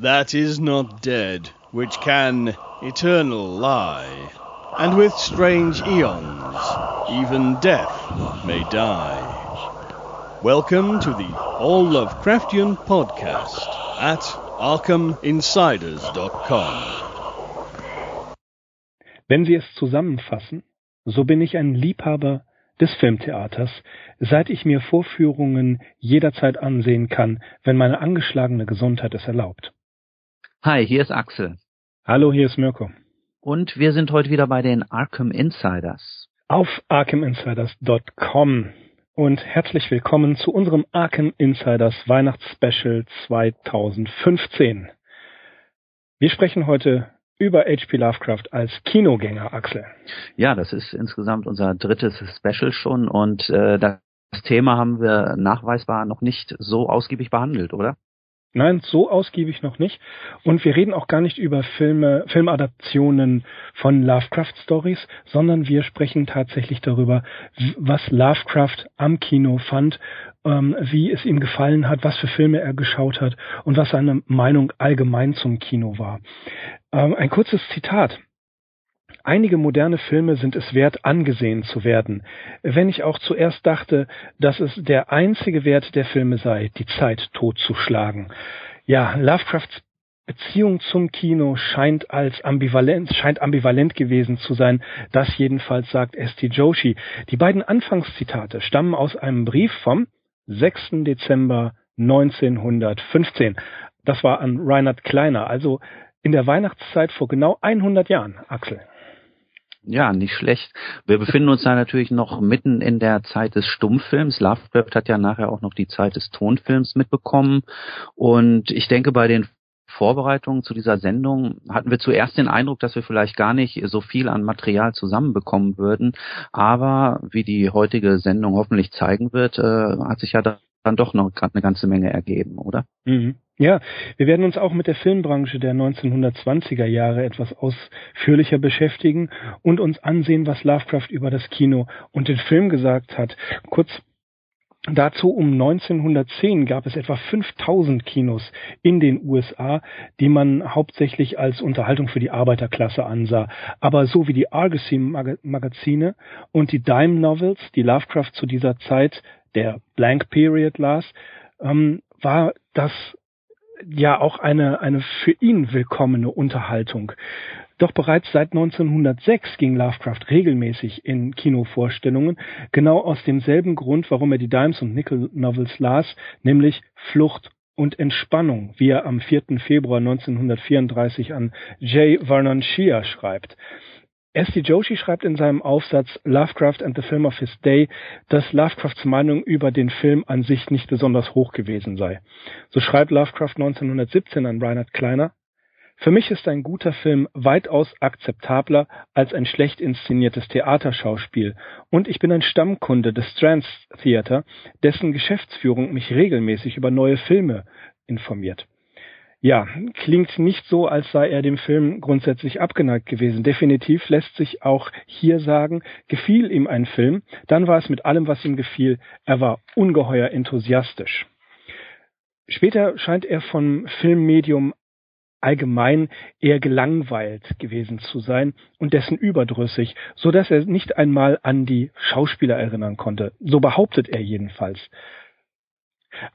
that is not dead, which can eternal lie, and with strange eons, even death may die. Welcome to the All Lovecraftian Podcast at ArkhamInsiders.com. Wenn Sie es zusammenfassen, so bin ich ein Liebhaber des Filmtheaters, seit ich mir Vorführungen jederzeit ansehen kann, wenn meine angeschlagene Gesundheit es erlaubt. Hi, hier ist Axel. Hallo, hier ist Mirko. Und wir sind heute wieder bei den Arkham Insiders. Auf arkhaminsiders.com und herzlich willkommen zu unserem Arkham Insiders Weihnachtsspecial 2015. Wir sprechen heute über H.P. Lovecraft als Kinogänger, Axel. Ja, das ist insgesamt unser drittes Special schon und äh, das Thema haben wir nachweisbar noch nicht so ausgiebig behandelt, oder? Nein, so ausgiebig noch nicht. Und wir reden auch gar nicht über Filme, Filmadaptionen von Lovecraft Stories, sondern wir sprechen tatsächlich darüber, was Lovecraft am Kino fand, ähm, wie es ihm gefallen hat, was für Filme er geschaut hat und was seine Meinung allgemein zum Kino war. Ähm, ein kurzes Zitat. Einige moderne Filme sind es wert, angesehen zu werden, wenn ich auch zuerst dachte, dass es der einzige Wert der Filme sei, die Zeit totzuschlagen. Ja, Lovecrafts Beziehung zum Kino scheint als ambivalent, scheint ambivalent gewesen zu sein. Das jedenfalls sagt Esti Joshi. Die beiden Anfangszitate stammen aus einem Brief vom 6. Dezember 1915. Das war an Reinhard Kleiner, also in der Weihnachtszeit vor genau 100 Jahren, Axel. Ja, nicht schlecht. Wir befinden uns da natürlich noch mitten in der Zeit des Stummfilms. Lovecraft hat ja nachher auch noch die Zeit des Tonfilms mitbekommen. Und ich denke, bei den Vorbereitungen zu dieser Sendung hatten wir zuerst den Eindruck, dass wir vielleicht gar nicht so viel an Material zusammenbekommen würden. Aber wie die heutige Sendung hoffentlich zeigen wird, äh, hat sich ja dann doch noch eine ganze Menge ergeben, oder? Mhm. Ja, wir werden uns auch mit der Filmbranche der 1920er Jahre etwas ausführlicher beschäftigen und uns ansehen, was Lovecraft über das Kino und den Film gesagt hat. Kurz Dazu um 1910 gab es etwa 5000 Kinos in den USA, die man hauptsächlich als Unterhaltung für die Arbeiterklasse ansah. Aber so wie die Argosy Magazine und die Dime Novels, die Lovecraft zu dieser Zeit der Blank Period las, ähm, war das ja auch eine, eine für ihn willkommene Unterhaltung. Doch bereits seit 1906 ging Lovecraft regelmäßig in Kinovorstellungen, genau aus demselben Grund, warum er die Dimes und Nickel Novels las, nämlich Flucht und Entspannung, wie er am 4. Februar 1934 an J. Vernon Shea schreibt. S.D. Joshi schreibt in seinem Aufsatz Lovecraft and the Film of His Day, dass Lovecrafts Meinung über den Film an sich nicht besonders hoch gewesen sei. So schreibt Lovecraft 1917 an Reinhard Kleiner, für mich ist ein guter Film weitaus akzeptabler als ein schlecht inszeniertes Theaterschauspiel, und ich bin ein Stammkunde des Strands Theater, dessen Geschäftsführung mich regelmäßig über neue Filme informiert. Ja, klingt nicht so, als sei er dem Film grundsätzlich abgeneigt gewesen. Definitiv lässt sich auch hier sagen, gefiel ihm ein Film, dann war es mit allem, was ihm gefiel. Er war ungeheuer enthusiastisch. Später scheint er vom Filmmedium allgemein eher gelangweilt gewesen zu sein und dessen überdrüssig, so dass er nicht einmal an die Schauspieler erinnern konnte. So behauptet er jedenfalls.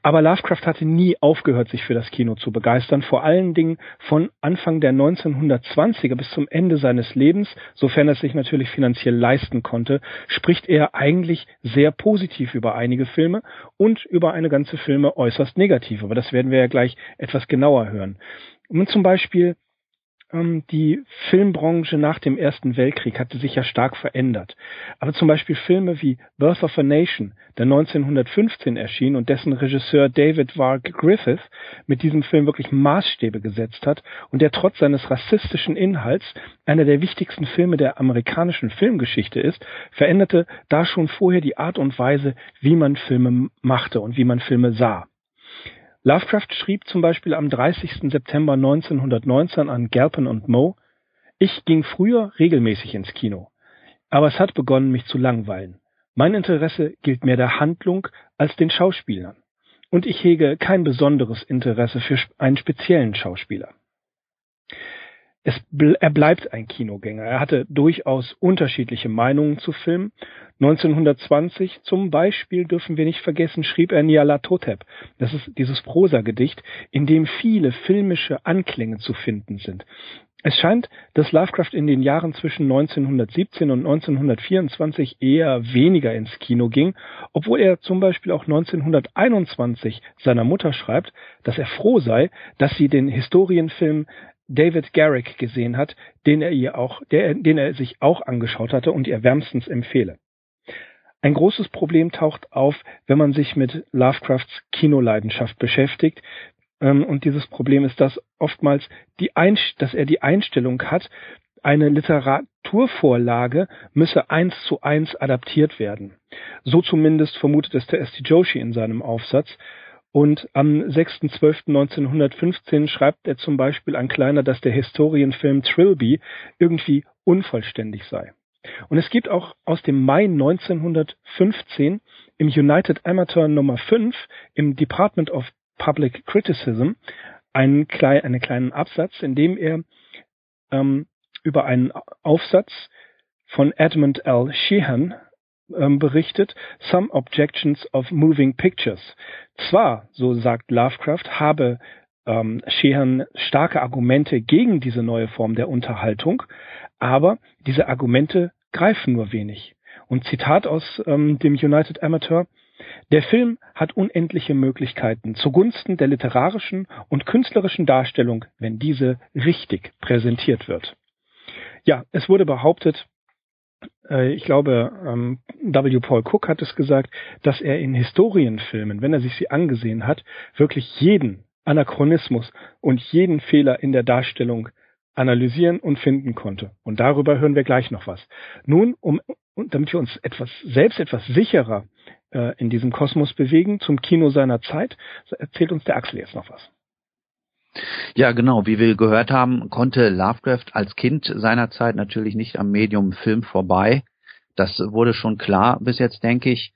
Aber Lovecraft hatte nie aufgehört, sich für das Kino zu begeistern, vor allen Dingen von Anfang der 1920er bis zum Ende seines Lebens, sofern er es sich natürlich finanziell leisten konnte, spricht er eigentlich sehr positiv über einige Filme und über eine ganze Filme äußerst negativ. Aber das werden wir ja gleich etwas genauer hören. Und zum Beispiel die Filmbranche nach dem Ersten Weltkrieg hatte sich ja stark verändert. Aber zum Beispiel Filme wie Birth of a Nation, der 1915 erschien und dessen Regisseur David Varg Griffith mit diesem Film wirklich Maßstäbe gesetzt hat und der trotz seines rassistischen Inhalts einer der wichtigsten Filme der amerikanischen Filmgeschichte ist, veränderte da schon vorher die Art und Weise, wie man Filme machte und wie man Filme sah. Lovecraft schrieb zum Beispiel am 30. September 1919 an Galpin und Moe, ich ging früher regelmäßig ins Kino, aber es hat begonnen, mich zu langweilen. Mein Interesse gilt mehr der Handlung als den Schauspielern. und ich hege kein besonderes Interesse für einen speziellen Schauspieler. Es, er bleibt ein Kinogänger. Er hatte durchaus unterschiedliche Meinungen zu Filmen. 1920 zum Beispiel dürfen wir nicht vergessen, schrieb er Nyarlathotep. Das ist dieses Prosagedicht, in dem viele filmische Anklänge zu finden sind. Es scheint, dass Lovecraft in den Jahren zwischen 1917 und 1924 eher weniger ins Kino ging, obwohl er zum Beispiel auch 1921 seiner Mutter schreibt, dass er froh sei, dass sie den Historienfilm David Garrick gesehen hat, den er ihr auch, der, den er sich auch angeschaut hatte und ihr wärmstens empfehle. Ein großes Problem taucht auf, wenn man sich mit Lovecrafts Kinoleidenschaft beschäftigt. Ähm, und dieses Problem ist, dass oftmals die Einst dass er die Einstellung hat, eine Literaturvorlage müsse eins zu eins adaptiert werden. So zumindest vermutet es der S.T. Joshi in seinem Aufsatz. Und am 6.12.1915 schreibt er zum Beispiel an Kleiner, dass der Historienfilm Trilby irgendwie unvollständig sei. Und es gibt auch aus dem Mai 1915 im United Amateur Nummer 5 im Department of Public Criticism einen, klein, einen kleinen Absatz, in dem er ähm, über einen Aufsatz von Edmund L. Sheehan ähm, berichtet, Some Objections of Moving Pictures. Zwar, so sagt Lovecraft, habe ähm, Sheehan starke Argumente gegen diese neue Form der Unterhaltung, aber diese Argumente greifen nur wenig. Und Zitat aus ähm, dem United Amateur, der Film hat unendliche Möglichkeiten zugunsten der literarischen und künstlerischen Darstellung, wenn diese richtig präsentiert wird. Ja, es wurde behauptet, ich glaube, ähm, W. Paul Cook hat es gesagt, dass er in Historienfilmen, wenn er sich sie angesehen hat, wirklich jeden Anachronismus und jeden Fehler in der Darstellung analysieren und finden konnte. Und darüber hören wir gleich noch was. Nun, um, damit wir uns etwas, selbst etwas sicherer äh, in diesem Kosmos bewegen, zum Kino seiner Zeit, erzählt uns der Axel jetzt noch was. Ja, genau. Wie wir gehört haben, konnte Lovecraft als Kind seinerzeit natürlich nicht am Medium Film vorbei. Das wurde schon klar bis jetzt, denke ich.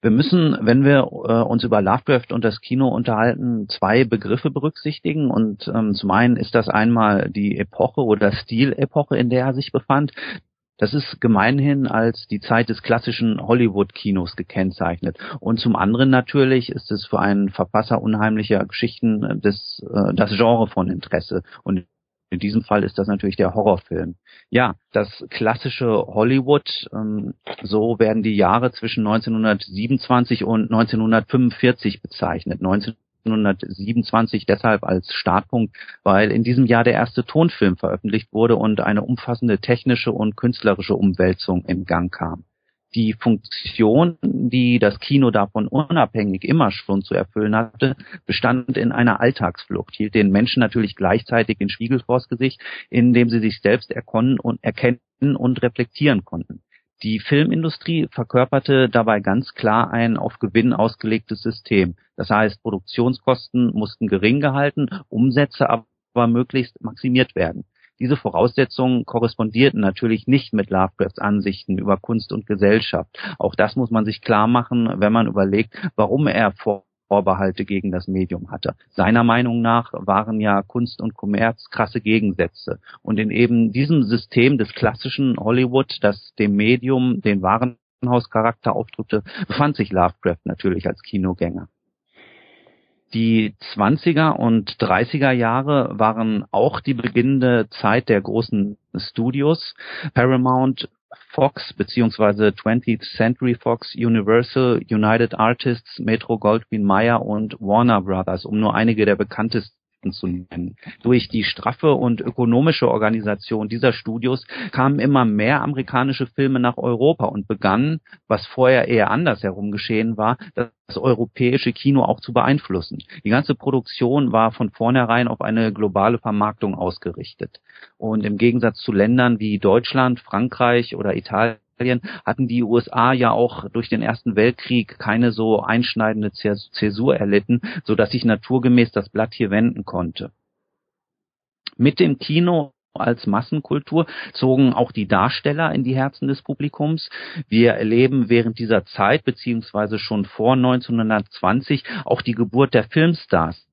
Wir müssen, wenn wir äh, uns über Lovecraft und das Kino unterhalten, zwei Begriffe berücksichtigen. Und ähm, zum einen ist das einmal die Epoche oder Stilepoche, in der er sich befand. Das ist gemeinhin als die Zeit des klassischen Hollywood-Kinos gekennzeichnet. Und zum anderen natürlich ist es für einen Verfasser unheimlicher Geschichten des, äh, das Genre von Interesse. Und in diesem Fall ist das natürlich der Horrorfilm. Ja, das klassische Hollywood, ähm, so werden die Jahre zwischen 1927 und 1945 bezeichnet. 19 1927 deshalb als Startpunkt, weil in diesem Jahr der erste Tonfilm veröffentlicht wurde und eine umfassende technische und künstlerische Umwälzung in Gang kam. Die Funktion, die das Kino davon unabhängig immer schon zu erfüllen hatte, bestand in einer Alltagsflucht, hielt den Menschen natürlich gleichzeitig den Spiegel vors Gesicht, in dem sie sich selbst erkennen und reflektieren konnten. Die Filmindustrie verkörperte dabei ganz klar ein auf Gewinn ausgelegtes System. Das heißt, Produktionskosten mussten gering gehalten, Umsätze aber möglichst maximiert werden. Diese Voraussetzungen korrespondierten natürlich nicht mit Lovecrafts Ansichten über Kunst und Gesellschaft. Auch das muss man sich klar machen, wenn man überlegt, warum er vor Vorbehalte gegen das Medium hatte. Seiner Meinung nach waren ja Kunst und Kommerz krasse Gegensätze. Und in eben diesem System des klassischen Hollywood, das dem Medium den Warenhauscharakter aufdrückte, befand sich Lovecraft natürlich als Kinogänger. Die 20er und 30er Jahre waren auch die beginnende Zeit der großen Studios. Paramount Fox beziehungsweise 20th Century Fox, Universal, United Artists, Metro Goldwyn Mayer und Warner Brothers, um nur einige der bekanntesten zu nennen. Durch die straffe und ökonomische Organisation dieser Studios kamen immer mehr amerikanische Filme nach Europa und begannen, was vorher eher andersherum geschehen war, das europäische Kino auch zu beeinflussen. Die ganze Produktion war von vornherein auf eine globale Vermarktung ausgerichtet. Und im Gegensatz zu Ländern wie Deutschland, Frankreich oder Italien hatten die USA ja auch durch den Ersten Weltkrieg keine so einschneidende Zäsur erlitten, so sich naturgemäß das Blatt hier wenden konnte. Mit dem Kino als Massenkultur, zogen auch die Darsteller in die Herzen des Publikums. Wir erleben während dieser Zeit, beziehungsweise schon vor 1920, auch die Geburt der Filmstars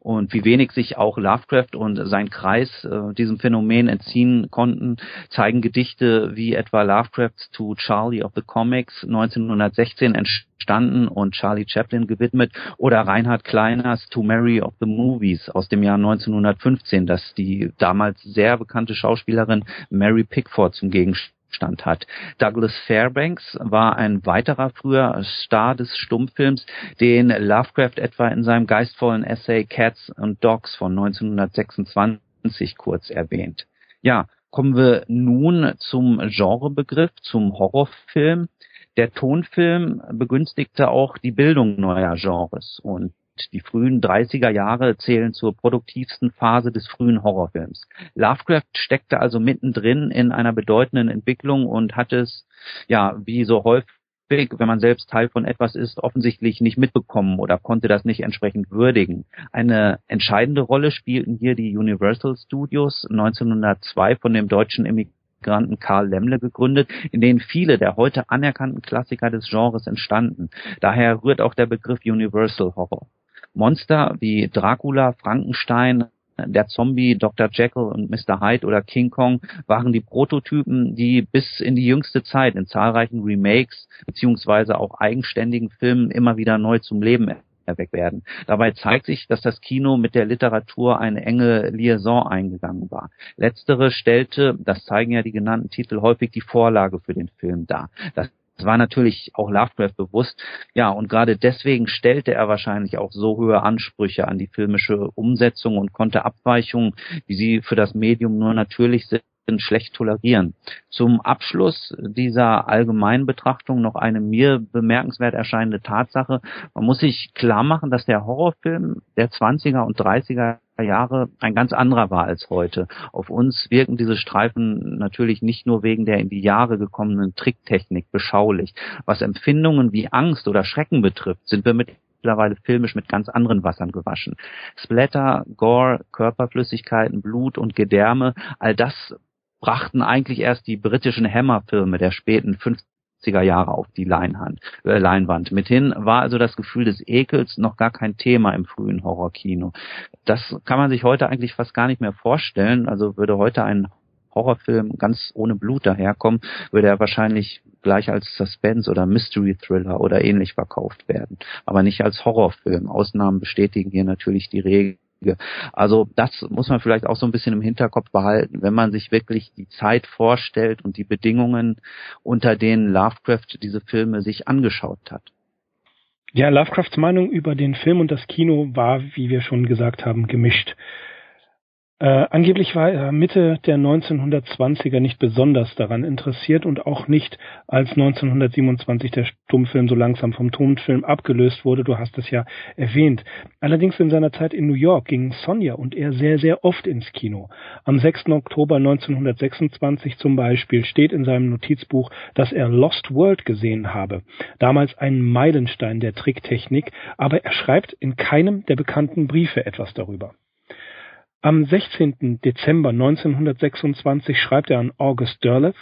und wie wenig sich auch Lovecraft und sein Kreis äh, diesem Phänomen entziehen konnten, zeigen Gedichte wie etwa Lovecrafts To Charlie of the Comics 1916 entstanden und Charlie Chaplin gewidmet oder Reinhard Kleiners To Mary of the Movies aus dem Jahr 1915, das die damals sehr bekannte Schauspielerin Mary Pickford zum Gegenstand Stand hat. Douglas Fairbanks war ein weiterer früher Star des Stummfilms, den Lovecraft etwa in seinem geistvollen Essay Cats and Dogs von 1926 kurz erwähnt. Ja, kommen wir nun zum Genrebegriff, zum Horrorfilm. Der Tonfilm begünstigte auch die Bildung neuer Genres und die frühen 30er Jahre zählen zur produktivsten Phase des frühen Horrorfilms. Lovecraft steckte also mittendrin in einer bedeutenden Entwicklung und hat es, ja, wie so häufig wenn man selbst Teil von etwas ist, offensichtlich nicht mitbekommen oder konnte das nicht entsprechend würdigen. Eine entscheidende Rolle spielten hier die Universal Studios 1902 von dem deutschen Immigranten Migranten Karl Lemmle gegründet, in denen viele der heute anerkannten Klassiker des Genres entstanden. Daher rührt auch der Begriff Universal Horror. Monster wie Dracula, Frankenstein, der Zombie, Dr. Jekyll und Mr. Hyde oder King Kong waren die Prototypen, die bis in die jüngste Zeit in zahlreichen Remakes beziehungsweise auch eigenständigen Filmen immer wieder neu zum Leben erweckt werden. Dabei zeigt sich, dass das Kino mit der Literatur eine enge Liaison eingegangen war. Letztere stellte, das zeigen ja die genannten Titel häufig, die Vorlage für den Film dar. Das das war natürlich auch Lovecraft bewusst. Ja, und gerade deswegen stellte er wahrscheinlich auch so hohe Ansprüche an die filmische Umsetzung und konnte Abweichungen, wie sie für das Medium nur natürlich sind, schlecht tolerieren. Zum Abschluss dieser allgemeinen Betrachtung noch eine mir bemerkenswert erscheinende Tatsache. Man muss sich klar machen, dass der Horrorfilm der 20er und 30er Jahre ein ganz anderer war als heute. Auf uns wirken diese Streifen natürlich nicht nur wegen der in die Jahre gekommenen Tricktechnik beschaulich. Was Empfindungen wie Angst oder Schrecken betrifft, sind wir mittlerweile filmisch mit ganz anderen Wassern gewaschen. Splatter, Gore, Körperflüssigkeiten, Blut und Gedärme, all das brachten eigentlich erst die britischen Hammer-Filme der späten 50er Jahre auf die Leinwand. Äh, Leinwand. Mithin war also das Gefühl des Ekels noch gar kein Thema im frühen Horrorkino. Das kann man sich heute eigentlich fast gar nicht mehr vorstellen. Also würde heute ein Horrorfilm ganz ohne Blut daherkommen, würde er wahrscheinlich gleich als Suspense oder Mystery Thriller oder ähnlich verkauft werden. Aber nicht als Horrorfilm. Ausnahmen bestätigen hier natürlich die Regel. Also das muss man vielleicht auch so ein bisschen im Hinterkopf behalten, wenn man sich wirklich die Zeit vorstellt und die Bedingungen, unter denen Lovecraft diese Filme sich angeschaut hat. Ja, Lovecrafts Meinung über den Film und das Kino war, wie wir schon gesagt haben, gemischt. Äh, angeblich war er Mitte der 1920er nicht besonders daran interessiert und auch nicht, als 1927 der Stummfilm so langsam vom Tonfilm abgelöst wurde. Du hast es ja erwähnt. Allerdings in seiner Zeit in New York gingen Sonja und er sehr, sehr oft ins Kino. Am 6. Oktober 1926 zum Beispiel steht in seinem Notizbuch, dass er Lost World gesehen habe. Damals ein Meilenstein der Tricktechnik, aber er schreibt in keinem der bekannten Briefe etwas darüber. Am 16. Dezember 1926 schreibt er an August Derleth,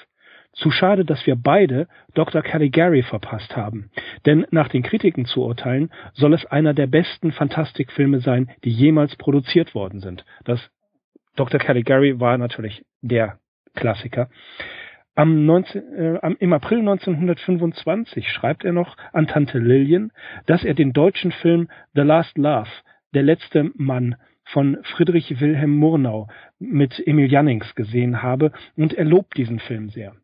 zu schade, dass wir beide Dr. Caligari verpasst haben. Denn nach den Kritiken zu urteilen, soll es einer der besten Fantastikfilme sein, die jemals produziert worden sind. Das Dr. Caligari war natürlich der Klassiker. Am 19, äh, Im April 1925 schreibt er noch an Tante Lillian, dass er den deutschen Film The Last Laugh, der letzte Mann, von Friedrich Wilhelm Murnau mit Emil Jannings gesehen habe und er lobt diesen Film sehr.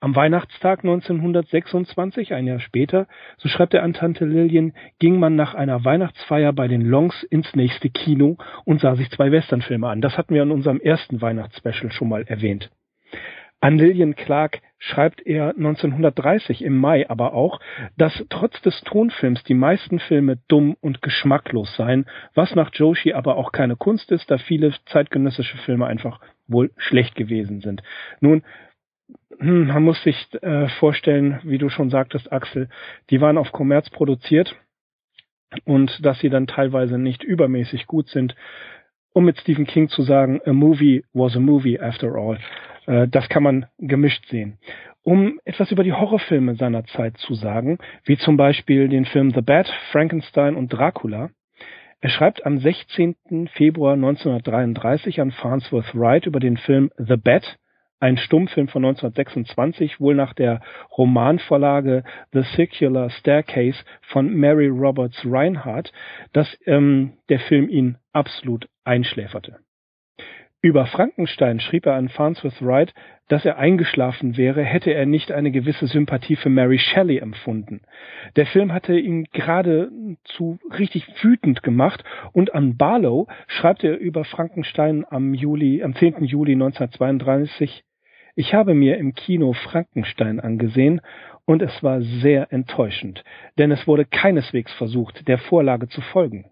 Am Weihnachtstag 1926, ein Jahr später, so schreibt er an Tante Lillian, ging man nach einer Weihnachtsfeier bei den Longs ins nächste Kino und sah sich zwei Westernfilme an. Das hatten wir in unserem ersten Weihnachtsspecial schon mal erwähnt. An Lillian Clark schreibt er 1930 im Mai aber auch, dass trotz des Tonfilms die meisten Filme dumm und geschmacklos seien, was nach Joshi aber auch keine Kunst ist, da viele zeitgenössische Filme einfach wohl schlecht gewesen sind. Nun, hm, man muss sich äh, vorstellen, wie du schon sagtest, Axel, die waren auf Kommerz produziert und dass sie dann teilweise nicht übermäßig gut sind, um mit Stephen King zu sagen, a movie was a movie after all. Äh, das kann man gemischt sehen. Um etwas über die Horrorfilme seiner Zeit zu sagen, wie zum Beispiel den Film The Bat, Frankenstein und Dracula. Er schreibt am 16. Februar 1933 an Farnsworth Wright über den Film The Bat, ein Stummfilm von 1926, wohl nach der Romanvorlage The Circular Staircase von Mary Roberts Reinhardt, dass ähm, der Film ihn absolut einschläferte. Über Frankenstein schrieb er an Farnsworth Wright, dass er eingeschlafen wäre, hätte er nicht eine gewisse Sympathie für Mary Shelley empfunden. Der Film hatte ihn geradezu richtig wütend gemacht und an Barlow schreibt er über Frankenstein am Juli, am 10. Juli 1932, ich habe mir im Kino Frankenstein angesehen und es war sehr enttäuschend, denn es wurde keineswegs versucht, der Vorlage zu folgen.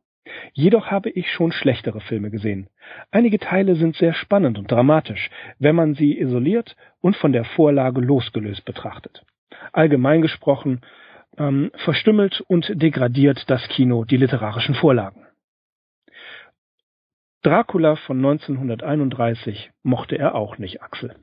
Jedoch habe ich schon schlechtere Filme gesehen. Einige Teile sind sehr spannend und dramatisch, wenn man sie isoliert und von der Vorlage losgelöst betrachtet. Allgemein gesprochen ähm, verstümmelt und degradiert das Kino die literarischen Vorlagen. Dracula von 1931 mochte er auch nicht, Axel.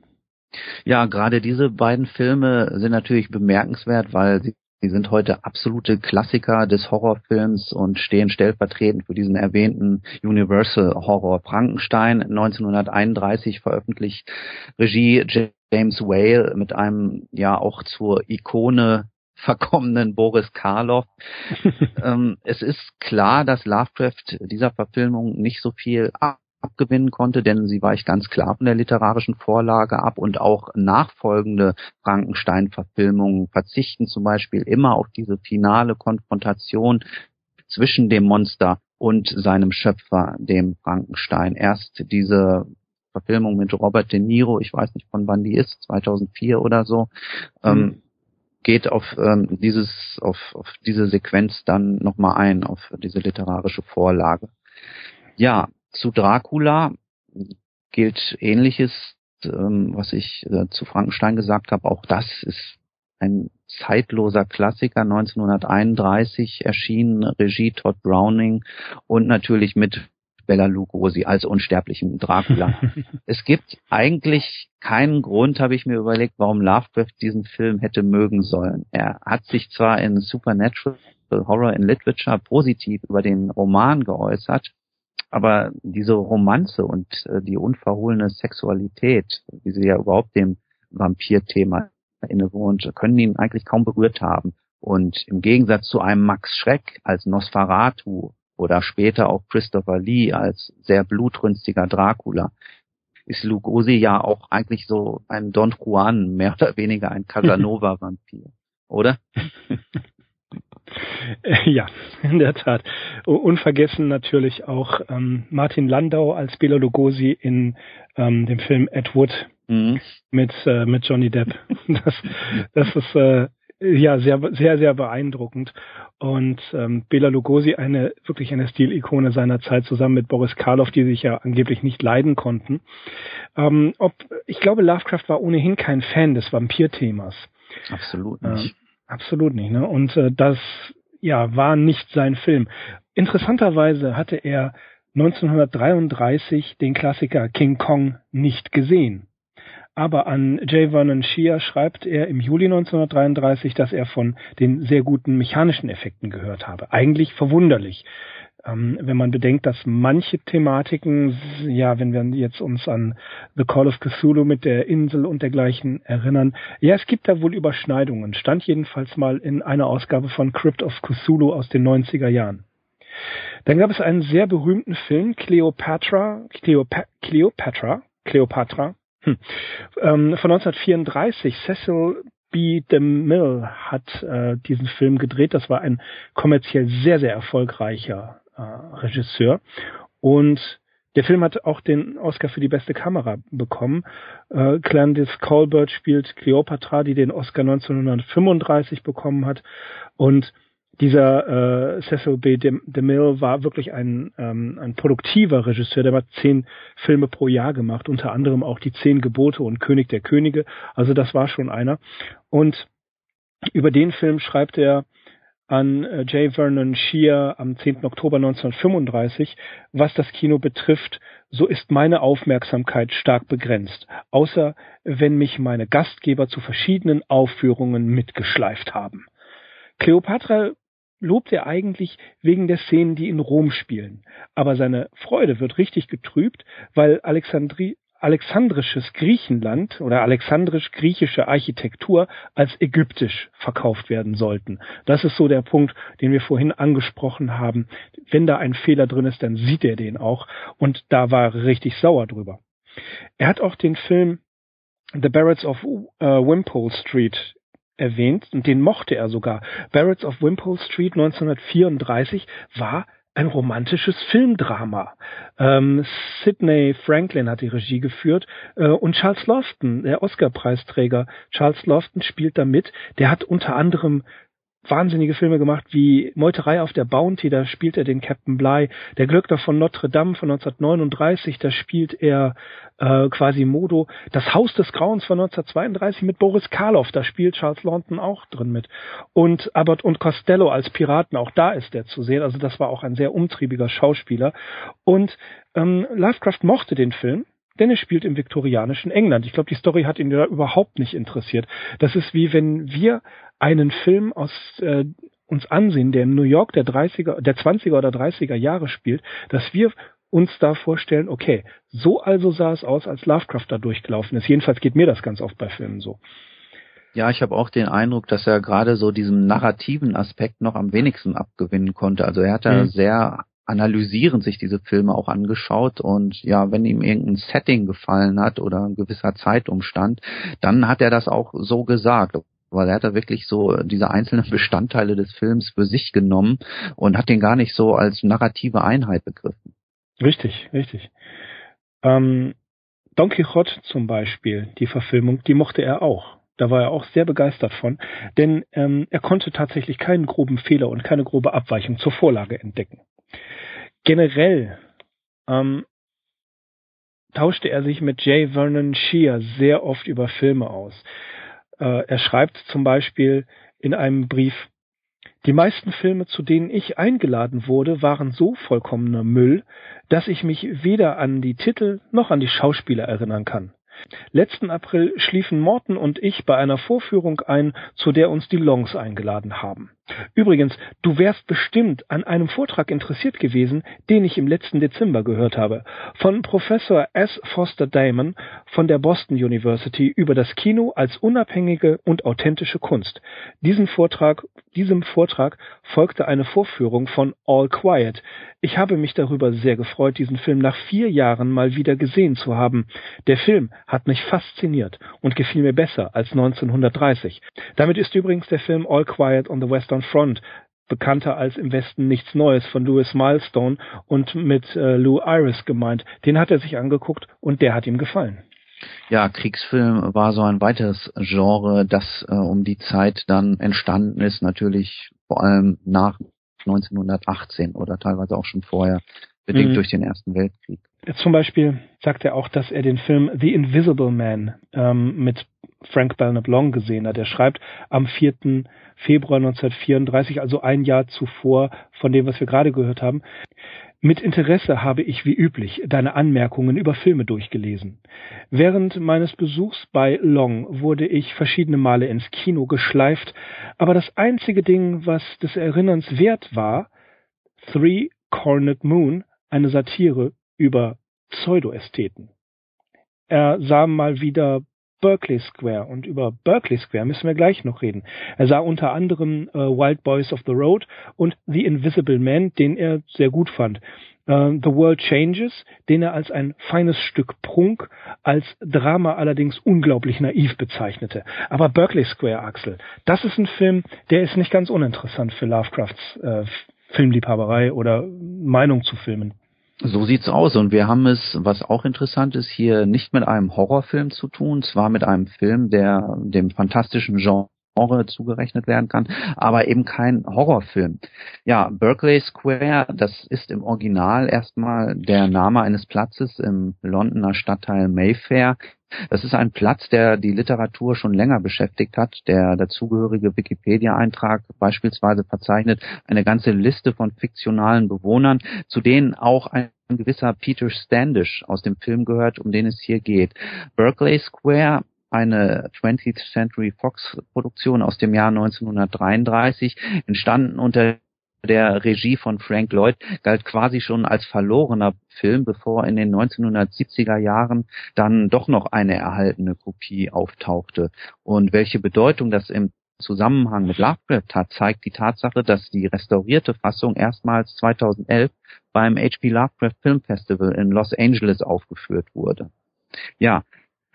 Ja, gerade diese beiden Filme sind natürlich bemerkenswert, weil sie Sie sind heute absolute Klassiker des Horrorfilms und stehen stellvertretend für diesen erwähnten Universal Horror. Frankenstein 1931 veröffentlicht Regie James Whale mit einem ja auch zur Ikone verkommenen Boris Karloff. ähm, es ist klar, dass Lovecraft dieser Verfilmung nicht so viel abgewinnen konnte, denn sie weicht ganz klar von der literarischen Vorlage ab und auch nachfolgende Frankenstein-Verfilmungen verzichten zum Beispiel immer auf diese finale Konfrontation zwischen dem Monster und seinem Schöpfer, dem Frankenstein. Erst diese Verfilmung mit Robert De Niro, ich weiß nicht von wann die ist, 2004 oder so, ähm, mhm. geht auf ähm, dieses auf, auf diese Sequenz dann nochmal ein, auf diese literarische Vorlage. Ja, zu Dracula gilt ähnliches, ähm, was ich äh, zu Frankenstein gesagt habe. Auch das ist ein zeitloser Klassiker, 1931 erschienen, Regie Todd Browning und natürlich mit Bella Lugosi als unsterblichen Dracula. es gibt eigentlich keinen Grund, habe ich mir überlegt, warum Lovecraft diesen Film hätte mögen sollen. Er hat sich zwar in Supernatural Horror in Literature positiv über den Roman geäußert, aber diese Romanze und äh, die unverhohlene Sexualität, wie sie ja überhaupt dem Vampir-Thema innewohnt, können ihn eigentlich kaum berührt haben. Und im Gegensatz zu einem Max Schreck als Nosferatu oder später auch Christopher Lee als sehr blutrünstiger Dracula, ist Lugosi ja auch eigentlich so ein Don Juan, mehr oder weniger ein Casanova-Vampir, oder? Ja, in der Tat. Unvergessen natürlich auch ähm, Martin Landau als Bela Lugosi in ähm, dem Film Ed Wood mhm. mit, äh, mit Johnny Depp. Das, das ist äh, ja sehr, sehr, sehr beeindruckend. Und ähm, Bela Lugosi, eine wirklich eine Stilikone seiner Zeit, zusammen mit Boris Karloff, die sich ja angeblich nicht leiden konnten. Ähm, ob, ich glaube, Lovecraft war ohnehin kein Fan des Vampir-Themas. Absolut nicht. Ähm, Absolut nicht, ne? Und äh, das ja war nicht sein Film. Interessanterweise hatte er 1933 den Klassiker King Kong nicht gesehen. Aber an J. Vernon Shea schreibt er im Juli 1933, dass er von den sehr guten mechanischen Effekten gehört habe. Eigentlich verwunderlich, ähm, wenn man bedenkt, dass manche Thematiken, ja, wenn wir jetzt uns an The Call of Cthulhu mit der Insel und dergleichen erinnern, ja, es gibt da wohl Überschneidungen. Stand jedenfalls mal in einer Ausgabe von Crypt of Cthulhu aus den 90er Jahren. Dann gab es einen sehr berühmten Film, Cleopatra, Cleopa Cleopatra, Cleopatra, hm, ähm, von 1934. Cecil B. DeMille hat äh, diesen Film gedreht. Das war ein kommerziell sehr, sehr erfolgreicher äh, Regisseur. Und der Film hat auch den Oscar für die beste Kamera bekommen. Äh, Clandis Colbert spielt Cleopatra, die den Oscar 1935 bekommen hat. Und dieser äh, Cecil B. DeMille war wirklich ein, ähm, ein produktiver Regisseur. Der hat zehn Filme pro Jahr gemacht, unter anderem auch die Zehn Gebote und König der Könige. Also das war schon einer. Und über den Film schreibt er an J. Vernon Shear am 10. Oktober 1935, was das Kino betrifft, so ist meine Aufmerksamkeit stark begrenzt, außer wenn mich meine Gastgeber zu verschiedenen Aufführungen mitgeschleift haben. Cleopatra lobt er eigentlich wegen der Szenen, die in Rom spielen, aber seine Freude wird richtig getrübt, weil Alexandri alexandrisches Griechenland oder alexandrisch-griechische Architektur als ägyptisch verkauft werden sollten. Das ist so der Punkt, den wir vorhin angesprochen haben. Wenn da ein Fehler drin ist, dann sieht er den auch und da war er richtig sauer drüber. Er hat auch den Film The Barretts of uh, Wimpole Street erwähnt und den mochte er sogar. Barretts of Wimpole Street 1934 war ein romantisches Filmdrama. Ähm, Sidney Franklin hat die Regie geführt äh, und Charles Lofton, der Oscar-Preisträger, Charles Lofton spielt da mit. Der hat unter anderem wahnsinnige Filme gemacht wie Meuterei auf der Bounty, da spielt er den Captain Bligh, Der Glöckner von Notre Dame von 1939, da spielt er äh, quasi Modo, Das Haus des Grauens von 1932 mit Boris Karloff, da spielt Charles Lawton auch drin mit. Und Abbott und Costello als Piraten, auch da ist er zu sehen, also das war auch ein sehr umtriebiger Schauspieler. Und ähm, Lovecraft mochte den Film, denn er spielt im viktorianischen England. Ich glaube, die Story hat ihn da überhaupt nicht interessiert. Das ist wie wenn wir einen Film aus äh, uns ansehen, der im New York der 30er, der 20er oder 30er Jahre spielt, dass wir uns da vorstellen, okay, so also sah es aus, als Lovecraft da durchgelaufen ist. Jedenfalls geht mir das ganz oft bei Filmen so. Ja, ich habe auch den Eindruck, dass er gerade so diesem narrativen Aspekt noch am wenigsten abgewinnen konnte. Also er hat da mhm. sehr analysierend sich diese Filme auch angeschaut und ja, wenn ihm irgendein Setting gefallen hat oder ein gewisser Zeitumstand, dann hat er das auch so gesagt weil er hat da wirklich so diese einzelnen Bestandteile des Films für sich genommen und hat den gar nicht so als narrative Einheit begriffen. Richtig, richtig. Ähm, Don Quixote zum Beispiel, die Verfilmung, die mochte er auch. Da war er auch sehr begeistert von, denn ähm, er konnte tatsächlich keinen groben Fehler und keine grobe Abweichung zur Vorlage entdecken. Generell ähm, tauschte er sich mit J. Vernon Shear sehr oft über Filme aus. Äh, er schreibt zum Beispiel in einem Brief, die meisten Filme, zu denen ich eingeladen wurde, waren so vollkommener Müll, dass ich mich weder an die Titel noch an die Schauspieler erinnern kann. Letzten April schliefen Morton und ich bei einer Vorführung ein, zu der uns die Longs eingeladen haben. Übrigens, du wärst bestimmt an einem Vortrag interessiert gewesen, den ich im letzten Dezember gehört habe, von Professor S. Foster Damon von der Boston University über das Kino als unabhängige und authentische Kunst. Diesen Vortrag, diesem Vortrag folgte eine Vorführung von All Quiet. Ich habe mich darüber sehr gefreut, diesen Film nach vier Jahren mal wieder gesehen zu haben. Der Film hat mich fasziniert und gefiel mir besser als 1930. Damit ist übrigens der Film All Quiet on the Western Western Front, bekannter als im Westen nichts Neues von Louis Milestone und mit äh, Lou Iris gemeint. Den hat er sich angeguckt und der hat ihm gefallen. Ja, Kriegsfilm war so ein weiteres Genre, das äh, um die Zeit dann entstanden ist, natürlich vor allem nach 1918 oder teilweise auch schon vorher, bedingt mhm. durch den Ersten Weltkrieg. Zum Beispiel sagt er auch, dass er den Film The Invisible Man ähm, mit Frank Belknap Long gesehen hat. Er schreibt am 4. Februar 1934, also ein Jahr zuvor von dem, was wir gerade gehört haben. Mit Interesse habe ich wie üblich deine Anmerkungen über Filme durchgelesen. Während meines Besuchs bei Long wurde ich verschiedene Male ins Kino geschleift, aber das einzige Ding, was des Erinnerns wert war, Three Cornered Moon, eine Satire über Pseudoästheten. Er sah mal wieder Berkeley Square und über Berkeley Square müssen wir gleich noch reden. Er sah unter anderem äh, Wild Boys of the Road und The Invisible Man, den er sehr gut fand. Äh, the World Changes, den er als ein feines Stück Prunk, als Drama allerdings unglaublich naiv bezeichnete. Aber Berkeley Square, Axel, das ist ein Film, der ist nicht ganz uninteressant für Lovecrafts äh, Filmliebhaberei oder Meinung zu Filmen. So sieht's aus. Und wir haben es, was auch interessant ist, hier nicht mit einem Horrorfilm zu tun, zwar mit einem Film, der dem fantastischen Genre zugerechnet werden kann, aber eben kein Horrorfilm. Ja, Berkeley Square, das ist im Original erstmal der Name eines Platzes im Londoner Stadtteil Mayfair, Das ist ein Platz, der die Literatur schon länger beschäftigt hat. Der dazugehörige Wikipedia-Eintrag beispielsweise verzeichnet eine ganze Liste von fiktionalen Bewohnern, zu denen auch ein gewisser Peter Standish aus dem Film gehört, um den es hier geht. Berkeley Square eine 20th Century Fox Produktion aus dem Jahr 1933, entstanden unter der Regie von Frank Lloyd galt quasi schon als verlorener Film, bevor in den 1970er Jahren dann doch noch eine erhaltene Kopie auftauchte. Und welche Bedeutung das im Zusammenhang mit Lovecraft hat, zeigt die Tatsache, dass die restaurierte Fassung erstmals 2011 beim HP Lovecraft Film Festival in Los Angeles aufgeführt wurde. Ja,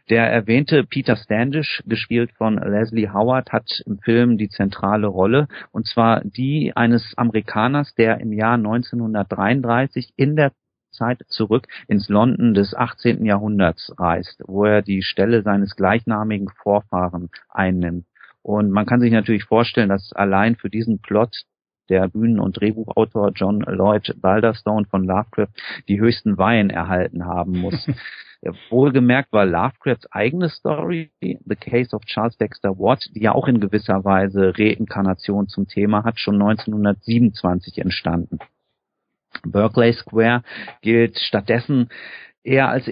der erwähnte Peter Standish, gespielt von Leslie Howard, hat im Film die zentrale Rolle, und zwar die eines Amerikaners, der im Jahr 1933 in der Zeit zurück ins London des 18. Jahrhunderts reist, wo er die Stelle seines gleichnamigen Vorfahren einnimmt. Und man kann sich natürlich vorstellen, dass allein für diesen Plot der Bühnen- und Drehbuchautor John Lloyd Balderstone von Lovecraft die höchsten Weihen erhalten haben muss. Wohlgemerkt war Lovecrafts eigene Story, The Case of Charles Dexter Watt, die ja auch in gewisser Weise Reinkarnation zum Thema hat, schon 1927 entstanden. Berkeley Square gilt stattdessen eher als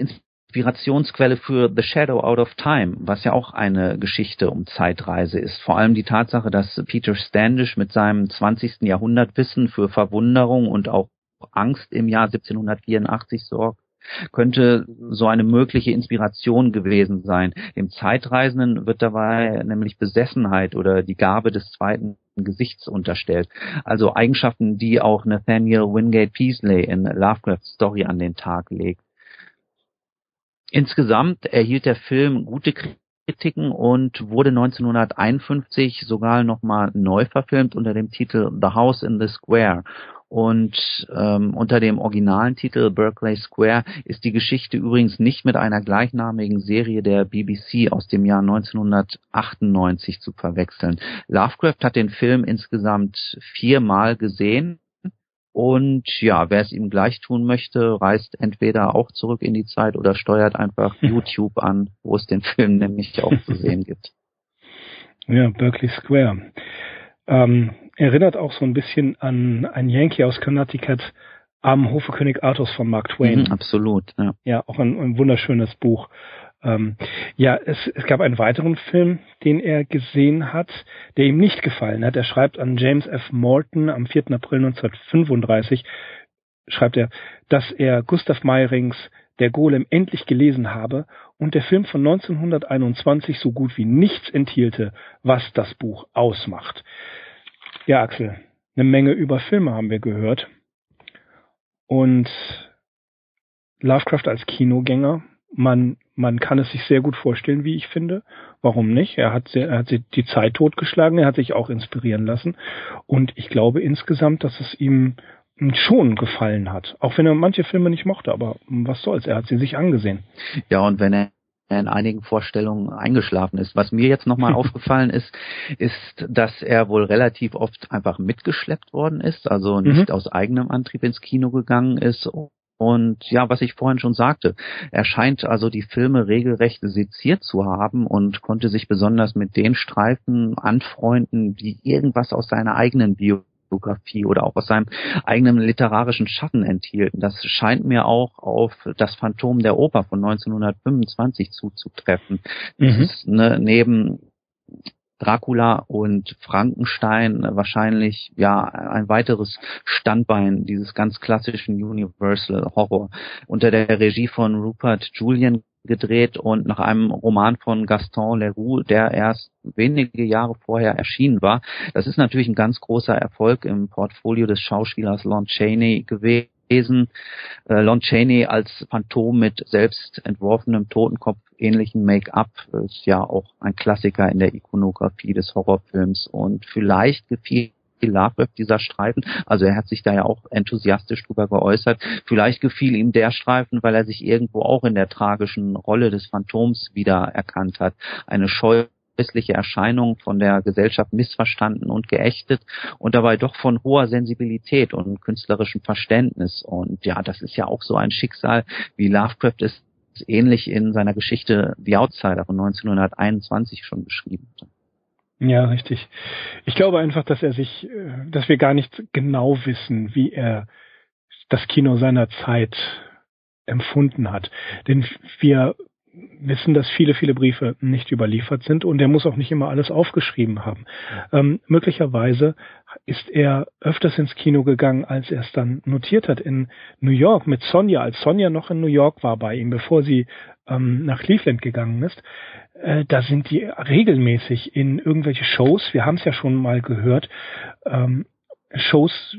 Inspirationsquelle für The Shadow Out of Time, was ja auch eine Geschichte um Zeitreise ist. Vor allem die Tatsache, dass Peter Standish mit seinem 20. Jahrhundertwissen für Verwunderung und auch Angst im Jahr 1784 sorgt könnte so eine mögliche Inspiration gewesen sein. Dem Zeitreisenden wird dabei nämlich Besessenheit oder die Gabe des zweiten Gesichts unterstellt. Also Eigenschaften, die auch Nathaniel Wingate Peasley in Lovecrafts Story an den Tag legt. Insgesamt erhielt der Film gute Kritiken und wurde 1951 sogar nochmal neu verfilmt unter dem Titel The House in the Square und ähm, unter dem originalen Titel Berkeley Square ist die Geschichte übrigens nicht mit einer gleichnamigen Serie der BBC aus dem Jahr 1998 zu verwechseln. Lovecraft hat den Film insgesamt viermal gesehen. Und ja, wer es ihm gleich tun möchte, reist entweder auch zurück in die Zeit oder steuert einfach YouTube an, wo es den Film nämlich auch zu sehen gibt. Ja, Berkeley Square. Ähm, erinnert auch so ein bisschen an ein Yankee aus Connecticut am Hofekönig Arthurs von Mark Twain. Mhm, absolut, ja. Ja, auch ein, ein wunderschönes Buch. Ähm, ja, es, es gab einen weiteren Film, den er gesehen hat, der ihm nicht gefallen hat. Er schreibt an James F. Morton am 4. April 1935, schreibt er, dass er Gustav Meyrings Der Golem endlich gelesen habe und der Film von 1921 so gut wie nichts enthielte, was das Buch ausmacht. Ja, Axel, eine Menge über Filme haben wir gehört. Und Lovecraft als Kinogänger, man, man kann es sich sehr gut vorstellen, wie ich finde. Warum nicht? Er hat, sehr, er hat die Zeit totgeschlagen, er hat sich auch inspirieren lassen. Und ich glaube insgesamt, dass es ihm schon gefallen hat. Auch wenn er manche Filme nicht mochte, aber was soll's, er hat sie sich angesehen. Ja, und wenn er in einigen Vorstellungen eingeschlafen ist. Was mir jetzt nochmal aufgefallen ist, ist, dass er wohl relativ oft einfach mitgeschleppt worden ist, also nicht mhm. aus eigenem Antrieb ins Kino gegangen ist und ja, was ich vorhin schon sagte, er scheint also die Filme regelrecht seziert zu haben und konnte sich besonders mit den Streifen anfreunden, die irgendwas aus seiner eigenen Bio Biografie oder auch aus seinem eigenen literarischen Schatten enthielten. Das scheint mir auch auf das Phantom der Oper von 1925 zuzutreffen. Mhm. Das ist ne, neben Dracula und Frankenstein wahrscheinlich ja ein weiteres Standbein dieses ganz klassischen Universal Horror. Unter der Regie von Rupert Julian gedreht und nach einem Roman von Gaston Leroux, der erst wenige Jahre vorher erschienen war. Das ist natürlich ein ganz großer Erfolg im Portfolio des Schauspielers Lon Chaney gewesen. Äh, Lon Chaney als Phantom mit selbst entworfenem Totenkopf ähnlichen Make-up ist ja auch ein Klassiker in der Ikonografie des Horrorfilms und vielleicht gefiel Lovecraft dieser Streifen. Also er hat sich da ja auch enthusiastisch drüber geäußert. Vielleicht gefiel ihm der Streifen, weil er sich irgendwo auch in der tragischen Rolle des Phantoms wieder erkannt hat. Eine scheußliche Erscheinung von der Gesellschaft missverstanden und geächtet und dabei doch von hoher Sensibilität und künstlerischem Verständnis. Und ja, das ist ja auch so ein Schicksal, wie Lovecraft es ähnlich in seiner Geschichte The Outsider von 1921 schon beschrieben hat. Ja, richtig. Ich glaube einfach, dass er sich, äh, dass wir gar nicht genau wissen, wie er das Kino seiner Zeit empfunden hat. Denn wir wissen, dass viele, viele Briefe nicht überliefert sind und er muss auch nicht immer alles aufgeschrieben haben. Ähm, möglicherweise ist er öfters ins Kino gegangen, als er es dann notiert hat in New York mit Sonja, als Sonja noch in New York war bei ihm, bevor sie ähm, nach Cleveland gegangen ist. Äh, da sind die regelmäßig in irgendwelche Shows, wir haben es ja schon mal gehört, ähm, Shows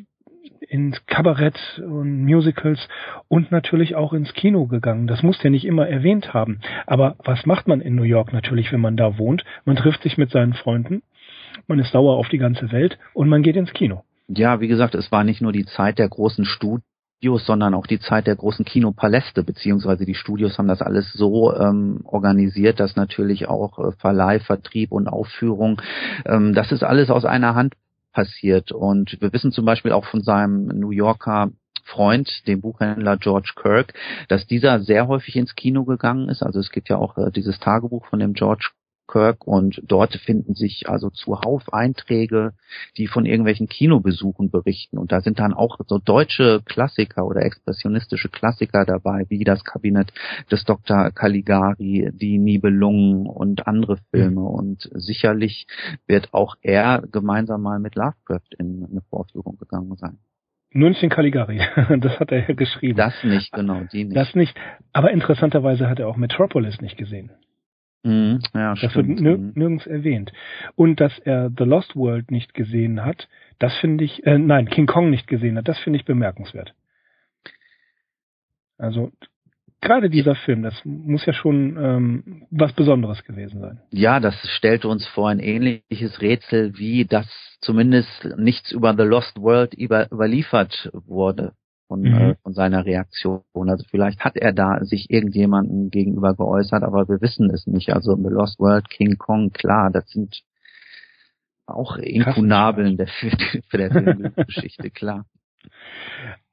ins Kabarett und Musicals und natürlich auch ins Kino gegangen. Das muss der nicht immer erwähnt haben. Aber was macht man in New York natürlich, wenn man da wohnt? Man trifft sich mit seinen Freunden, man ist sauer auf die ganze Welt und man geht ins Kino. Ja, wie gesagt, es war nicht nur die Zeit der großen Studios, sondern auch die Zeit der großen Kinopaläste, beziehungsweise die Studios haben das alles so ähm, organisiert, dass natürlich auch äh, Verleih, Vertrieb und Aufführung, ähm, das ist alles aus einer Hand passiert. Und wir wissen zum Beispiel auch von seinem New Yorker Freund, dem Buchhändler George Kirk, dass dieser sehr häufig ins Kino gegangen ist. Also es gibt ja auch äh, dieses Tagebuch von dem George Kirk und dort finden sich also zuhauf Einträge, die von irgendwelchen Kinobesuchen berichten und da sind dann auch so deutsche Klassiker oder expressionistische Klassiker dabei, wie das Kabinett des Dr. Caligari, die Nibelungen und andere Filme mhm. und sicherlich wird auch er gemeinsam mal mit Lovecraft in eine Vorführung gegangen sein. Nur nicht den Caligari, das hat er ja geschrieben. Das nicht, genau, die nicht. Das nicht, aber interessanterweise hat er auch Metropolis nicht gesehen. Mhm, ja, das stimmt. wird nir mhm. nirgends erwähnt. Und dass er The Lost World nicht gesehen hat, das finde ich, äh, nein, King Kong nicht gesehen hat, das finde ich bemerkenswert. Also gerade dieser Film, das muss ja schon ähm, was Besonderes gewesen sein. Ja, das stellte uns vor ein ähnliches Rätsel, wie das zumindest nichts über The Lost World über, überliefert wurde von, mhm. äh, von seiner Reaktion. Also vielleicht hat er da sich irgendjemanden gegenüber geäußert, aber wir wissen es nicht. Also The Lost World, King Kong, klar, das sind auch Inkunabeln der, für, für der Filmgeschichte, klar.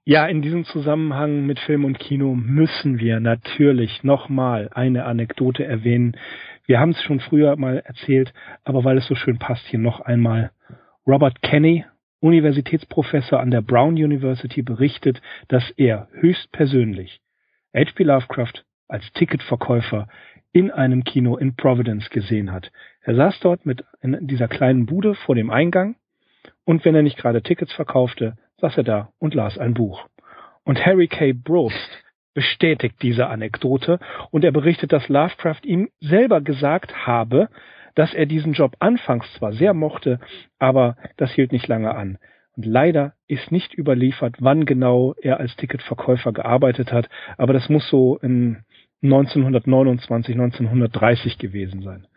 Ja, in diesem Zusammenhang mit Film und Kino müssen wir natürlich nochmal eine Anekdote erwähnen. Wir haben es schon früher mal erzählt, aber weil es so schön passt, hier noch einmal. Robert Kenny, Universitätsprofessor an der Brown University berichtet, dass er höchstpersönlich H.P. Lovecraft als Ticketverkäufer in einem Kino in Providence gesehen hat. Er saß dort mit dieser kleinen Bude vor dem Eingang und wenn er nicht gerade Tickets verkaufte, saß er da und las ein Buch. Und Harry K. Brobst bestätigt diese Anekdote und er berichtet, dass Lovecraft ihm selber gesagt habe, dass er diesen Job anfangs zwar sehr mochte, aber das hielt nicht lange an. Und leider ist nicht überliefert, wann genau er als Ticketverkäufer gearbeitet hat, aber das muss so in 1929, 1930 gewesen sein.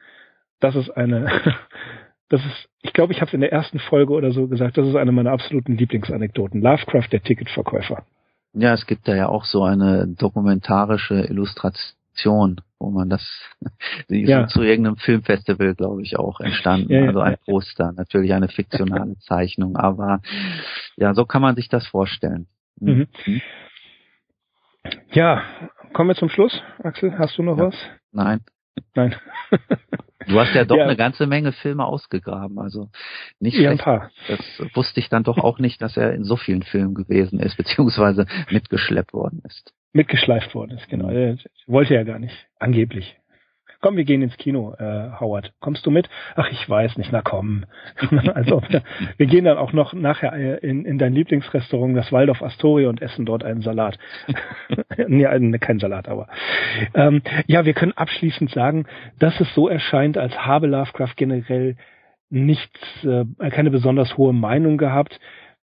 Das ist eine, das ist, ich glaube, ich habe es in der ersten Folge oder so gesagt, das ist eine meiner absoluten Lieblingsanekdoten. Lovecraft, der Ticketverkäufer. Ja, es gibt da ja auch so eine dokumentarische Illustration Aktion, wo man das, die ja. ist zu irgendeinem Filmfestival, glaube ich, auch entstanden. Ja, also ein Poster, natürlich eine fiktionale Zeichnung, aber ja, so kann man sich das vorstellen. Mhm. Mhm. Ja, kommen wir zum Schluss. Axel, hast du noch was? Nein. Nein. Du hast ja doch ja. eine ganze Menge Filme ausgegraben, also nicht ja. Ein paar. Das wusste ich dann doch auch nicht, dass er in so vielen Filmen gewesen ist, beziehungsweise mitgeschleppt worden ist. Mitgeschleift worden ist, genau. Er wollte ja gar nicht, angeblich. Komm, wir gehen ins Kino, äh, Howard. Kommst du mit? Ach, ich weiß nicht, na komm. also, wir gehen dann auch noch nachher äh, in, in dein Lieblingsrestaurant, das Waldorf Astoria, und essen dort einen Salat. nee, kein Salat, aber. Ähm, ja, wir können abschließend sagen, dass es so erscheint, als habe Lovecraft generell nichts, äh, keine besonders hohe Meinung gehabt.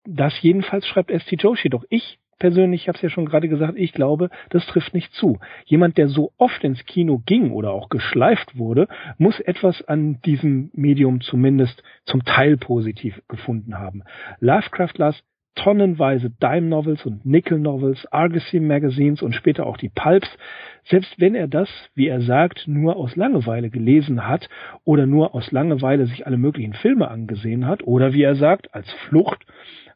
Das jedenfalls schreibt S.T. Joshi doch. Ich persönlich, ich habe es ja schon gerade gesagt, ich glaube, das trifft nicht zu. Jemand, der so oft ins Kino ging oder auch geschleift wurde, muss etwas an diesem Medium zumindest zum Teil positiv gefunden haben. Lovecraft las tonnenweise Dime Novels und Nickel Novels, Argosy Magazines und später auch die Pulps. Selbst wenn er das, wie er sagt, nur aus Langeweile gelesen hat oder nur aus Langeweile sich alle möglichen Filme angesehen hat oder wie er sagt, als Flucht,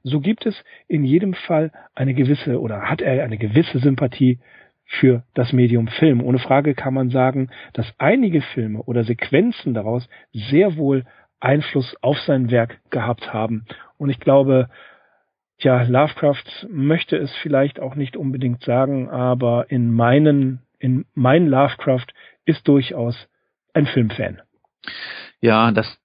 so gibt es in jedem Fall eine gewisse oder hat er eine gewisse Sympathie für das Medium Film. Ohne Frage kann man sagen, dass einige Filme oder Sequenzen daraus sehr wohl Einfluss auf sein Werk gehabt haben. Und ich glaube, ja, Lovecraft möchte es vielleicht auch nicht unbedingt sagen, aber in meinen, in mein Lovecraft ist durchaus ein Filmfan. Ja, das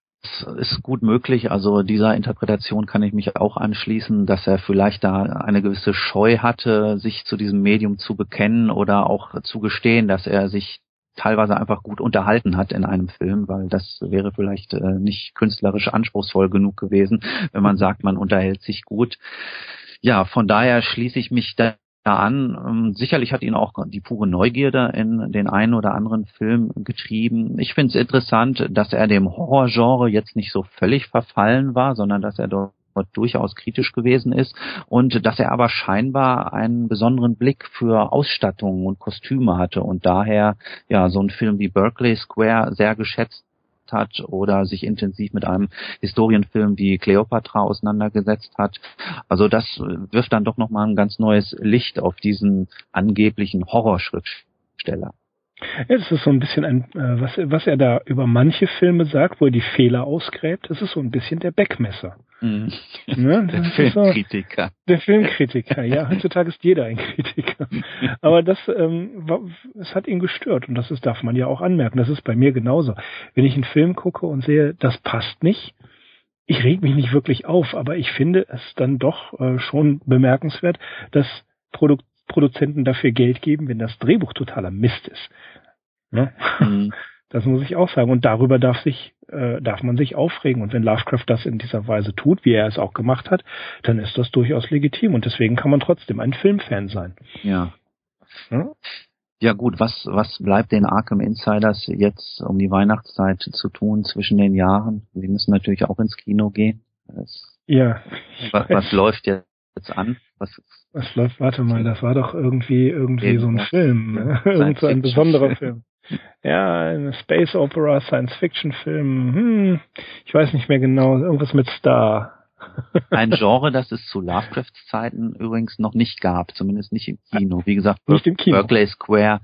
ist gut möglich. Also dieser Interpretation kann ich mich auch anschließen, dass er vielleicht da eine gewisse Scheu hatte, sich zu diesem Medium zu bekennen oder auch zu gestehen, dass er sich teilweise einfach gut unterhalten hat in einem Film, weil das wäre vielleicht äh, nicht künstlerisch anspruchsvoll genug gewesen, wenn man sagt, man unterhält sich gut. Ja, von daher schließe ich mich da an. Ähm, sicherlich hat ihn auch die pure Neugierde in den einen oder anderen Film getrieben. Ich finde es interessant, dass er dem Horrorgenre jetzt nicht so völlig verfallen war, sondern dass er dort durchaus kritisch gewesen ist und dass er aber scheinbar einen besonderen Blick für Ausstattungen und Kostüme hatte und daher ja so ein Film wie Berkeley Square sehr geschätzt hat oder sich intensiv mit einem Historienfilm wie Cleopatra auseinandergesetzt hat. Also das wirft dann doch nochmal ein ganz neues Licht auf diesen angeblichen Horrorschriftsteller. Es ist so ein bisschen ein, äh, was, was er da über manche Filme sagt, wo er die Fehler ausgräbt, das ist so ein bisschen der Beckmesser. Mhm. Ne? Der Filmkritiker. So, der Filmkritiker, ja. Heutzutage ist jeder ein Kritiker. Aber das, ähm, es hat ihn gestört und das ist, darf man ja auch anmerken. Das ist bei mir genauso. Wenn ich einen Film gucke und sehe, das passt nicht, ich reg mich nicht wirklich auf, aber ich finde es dann doch äh, schon bemerkenswert, dass Produkt Produzenten dafür Geld geben, wenn das Drehbuch totaler Mist ist. Ne? Mhm. Das muss ich auch sagen. Und darüber darf sich, äh, darf man sich aufregen. Und wenn Lovecraft das in dieser Weise tut, wie er es auch gemacht hat, dann ist das durchaus legitim. Und deswegen kann man trotzdem ein Filmfan sein. Ja. ja? Ja gut, was, was bleibt den Arkham Insiders jetzt um die Weihnachtszeit zu tun zwischen den Jahren? Sie müssen natürlich auch ins Kino gehen. Das, ja. Was, was läuft jetzt an? Was, was läuft? Warte mal, das war doch irgendwie irgendwie so ein Film, ne? irgend so ein besonderer Film. Ja, ein Space Opera, Science Fiction Film. Hm, ich weiß nicht mehr genau, irgendwas mit Star. Ein Genre, das es zu Lovecrafts Zeiten übrigens noch nicht gab, zumindest nicht im Kino. Wie gesagt, nicht im Kino. Berkeley Square.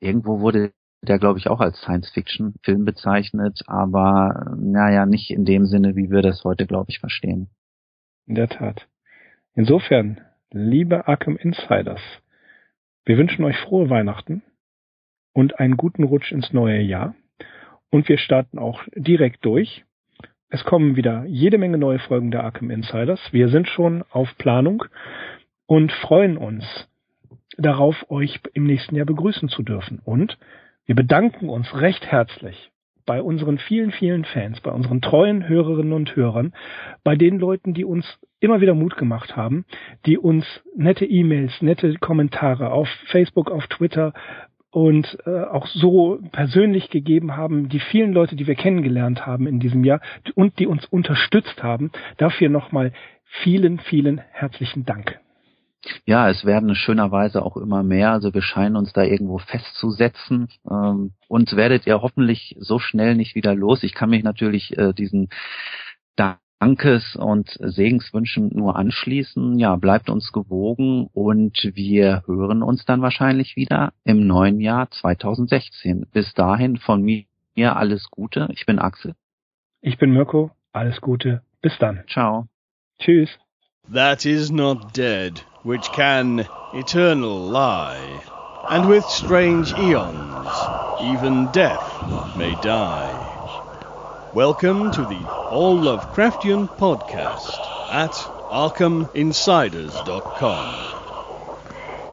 Irgendwo wurde der, glaube ich, auch als Science-Fiction-Film bezeichnet, aber naja, nicht in dem Sinne, wie wir das heute, glaube ich, verstehen. In der Tat. Insofern, liebe Arkham Insiders, wir wünschen euch frohe Weihnachten und einen guten Rutsch ins neue Jahr. Und wir starten auch direkt durch. Es kommen wieder jede Menge neue Folgen der Arkham Insiders. Wir sind schon auf Planung und freuen uns darauf, euch im nächsten Jahr begrüßen zu dürfen. Und wir bedanken uns recht herzlich bei unseren vielen, vielen Fans, bei unseren treuen Hörerinnen und Hörern, bei den Leuten, die uns immer wieder Mut gemacht haben, die uns nette E-Mails, nette Kommentare auf Facebook, auf Twitter und äh, auch so persönlich gegeben haben, die vielen Leute, die wir kennengelernt haben in diesem Jahr und die uns unterstützt haben. Dafür nochmal vielen, vielen herzlichen Dank. Ja, es werden schönerweise auch immer mehr. Also wir scheinen uns da irgendwo festzusetzen. Ähm, uns werdet ihr hoffentlich so schnell nicht wieder los. Ich kann mich natürlich äh, diesen Dankes- und Segenswünschen nur anschließen. Ja, bleibt uns gewogen und wir hören uns dann wahrscheinlich wieder im neuen Jahr 2016. Bis dahin von mir alles Gute. Ich bin Axel. Ich bin Mirko. Alles Gute. Bis dann. Ciao. Tschüss. That is not dead. which can eternal lie, and with strange eons even death may die. Welcome to the All Lovecraftian podcast at ArkhamInsiders.com.